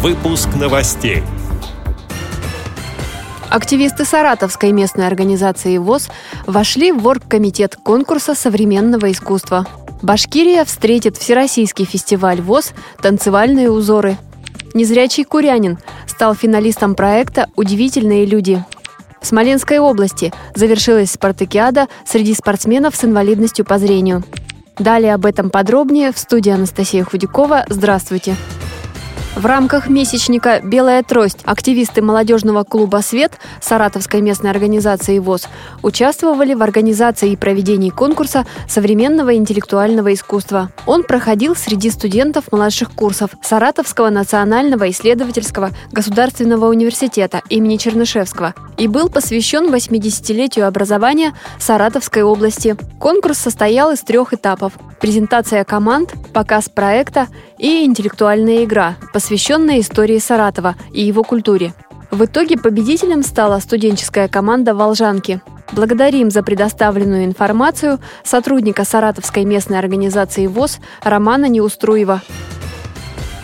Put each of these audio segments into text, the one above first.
Выпуск новостей. Активисты Саратовской местной организации ВОЗ вошли в оргкомитет конкурса современного искусства. Башкирия встретит Всероссийский фестиваль ВОЗ «Танцевальные узоры». Незрячий курянин стал финалистом проекта «Удивительные люди». В Смоленской области завершилась спартакиада среди спортсменов с инвалидностью по зрению. Далее об этом подробнее в студии Анастасия Худякова. Здравствуйте! В рамках месячника «Белая трость» активисты молодежного клуба «Свет» Саратовской местной организации ВОЗ участвовали в организации и проведении конкурса современного интеллектуального искусства. Он проходил среди студентов младших курсов Саратовского национального исследовательского государственного университета имени Чернышевского и был посвящен 80-летию образования Саратовской области. Конкурс состоял из трех этапов – презентация команд, показ проекта и интеллектуальная игра, посвященная истории Саратова и его культуре. В итоге победителем стала студенческая команда «Волжанки». Благодарим за предоставленную информацию сотрудника Саратовской местной организации ВОЗ Романа Неуструева.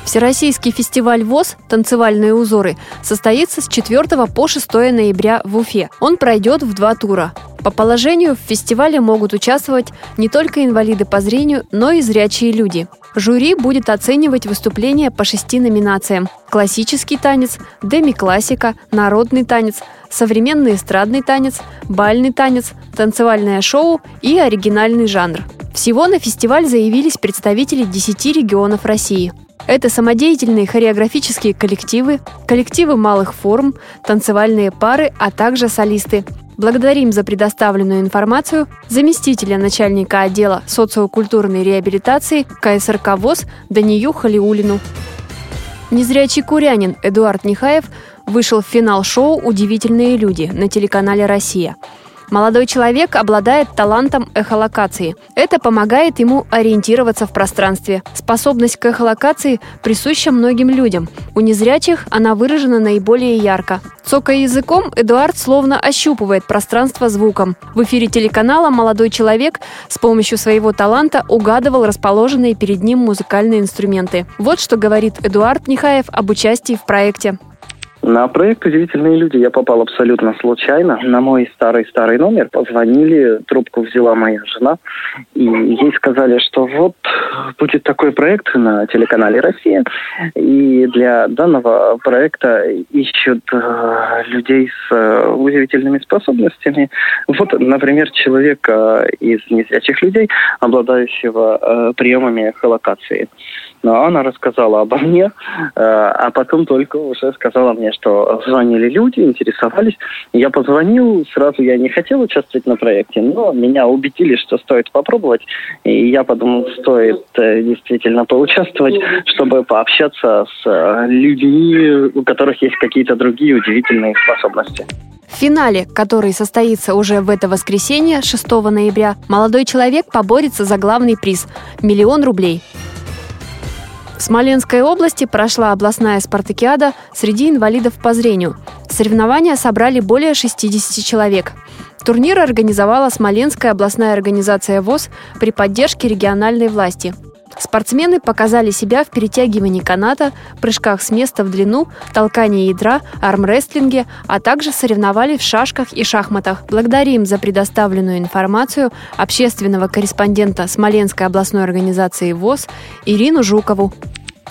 Всероссийский фестиваль ВОЗ «Танцевальные узоры» состоится с 4 по 6 ноября в Уфе. Он пройдет в два тура. По положению в фестивале могут участвовать не только инвалиды по зрению, но и зрячие люди. Жюри будет оценивать выступления по шести номинациям. Классический танец, деми-классика, народный танец, современный эстрадный танец, бальный танец, танцевальное шоу и оригинальный жанр. Всего на фестиваль заявились представители 10 регионов России. Это самодеятельные хореографические коллективы, коллективы малых форм, танцевальные пары, а также солисты. Благодарим за предоставленную информацию заместителя начальника отдела социокультурной реабилитации КСРК ВОЗ Данию Халиулину. Незрячий курянин Эдуард Нехаев вышел в финал шоу «Удивительные люди» на телеканале «Россия». Молодой человек обладает талантом эхолокации. Это помогает ему ориентироваться в пространстве. Способность к эхолокации присуща многим людям. У незрячих она выражена наиболее ярко. Цокая языком, Эдуард словно ощупывает пространство звуком. В эфире телеканала молодой человек с помощью своего таланта угадывал расположенные перед ним музыкальные инструменты. Вот что говорит Эдуард Нехаев об участии в проекте. На проект «Удивительные люди» я попал абсолютно случайно. На мой старый-старый номер позвонили, трубку взяла моя жена, и ей сказали, что вот будет такой проект на телеканале «Россия», и для данного проекта ищут э, людей с э, удивительными способностями. Вот, например, человека из незрячих людей, обладающего э, приемами эхолокации. Но она рассказала обо мне, э, а потом только уже сказала мне, что звонили люди, интересовались. Я позвонил, сразу я не хотел участвовать на проекте, но меня убедили, что стоит попробовать. И я подумал, стоит э, действительно поучаствовать, чтобы пообщаться с э, людьми, у которых есть какие-то другие удивительные способности. В финале, который состоится уже в это воскресенье, 6 ноября, молодой человек поборется за главный приз – миллион рублей. Смоленской области прошла областная спартакиада среди инвалидов по зрению. Соревнования собрали более 60 человек. Турнир организовала Смоленская областная организация ВОЗ при поддержке региональной власти. Спортсмены показали себя в перетягивании каната, прыжках с места в длину, толкании ядра, армрестлинге, а также соревновали в шашках и шахматах. Благодарим за предоставленную информацию общественного корреспондента Смоленской областной организации ВОЗ Ирину Жукову.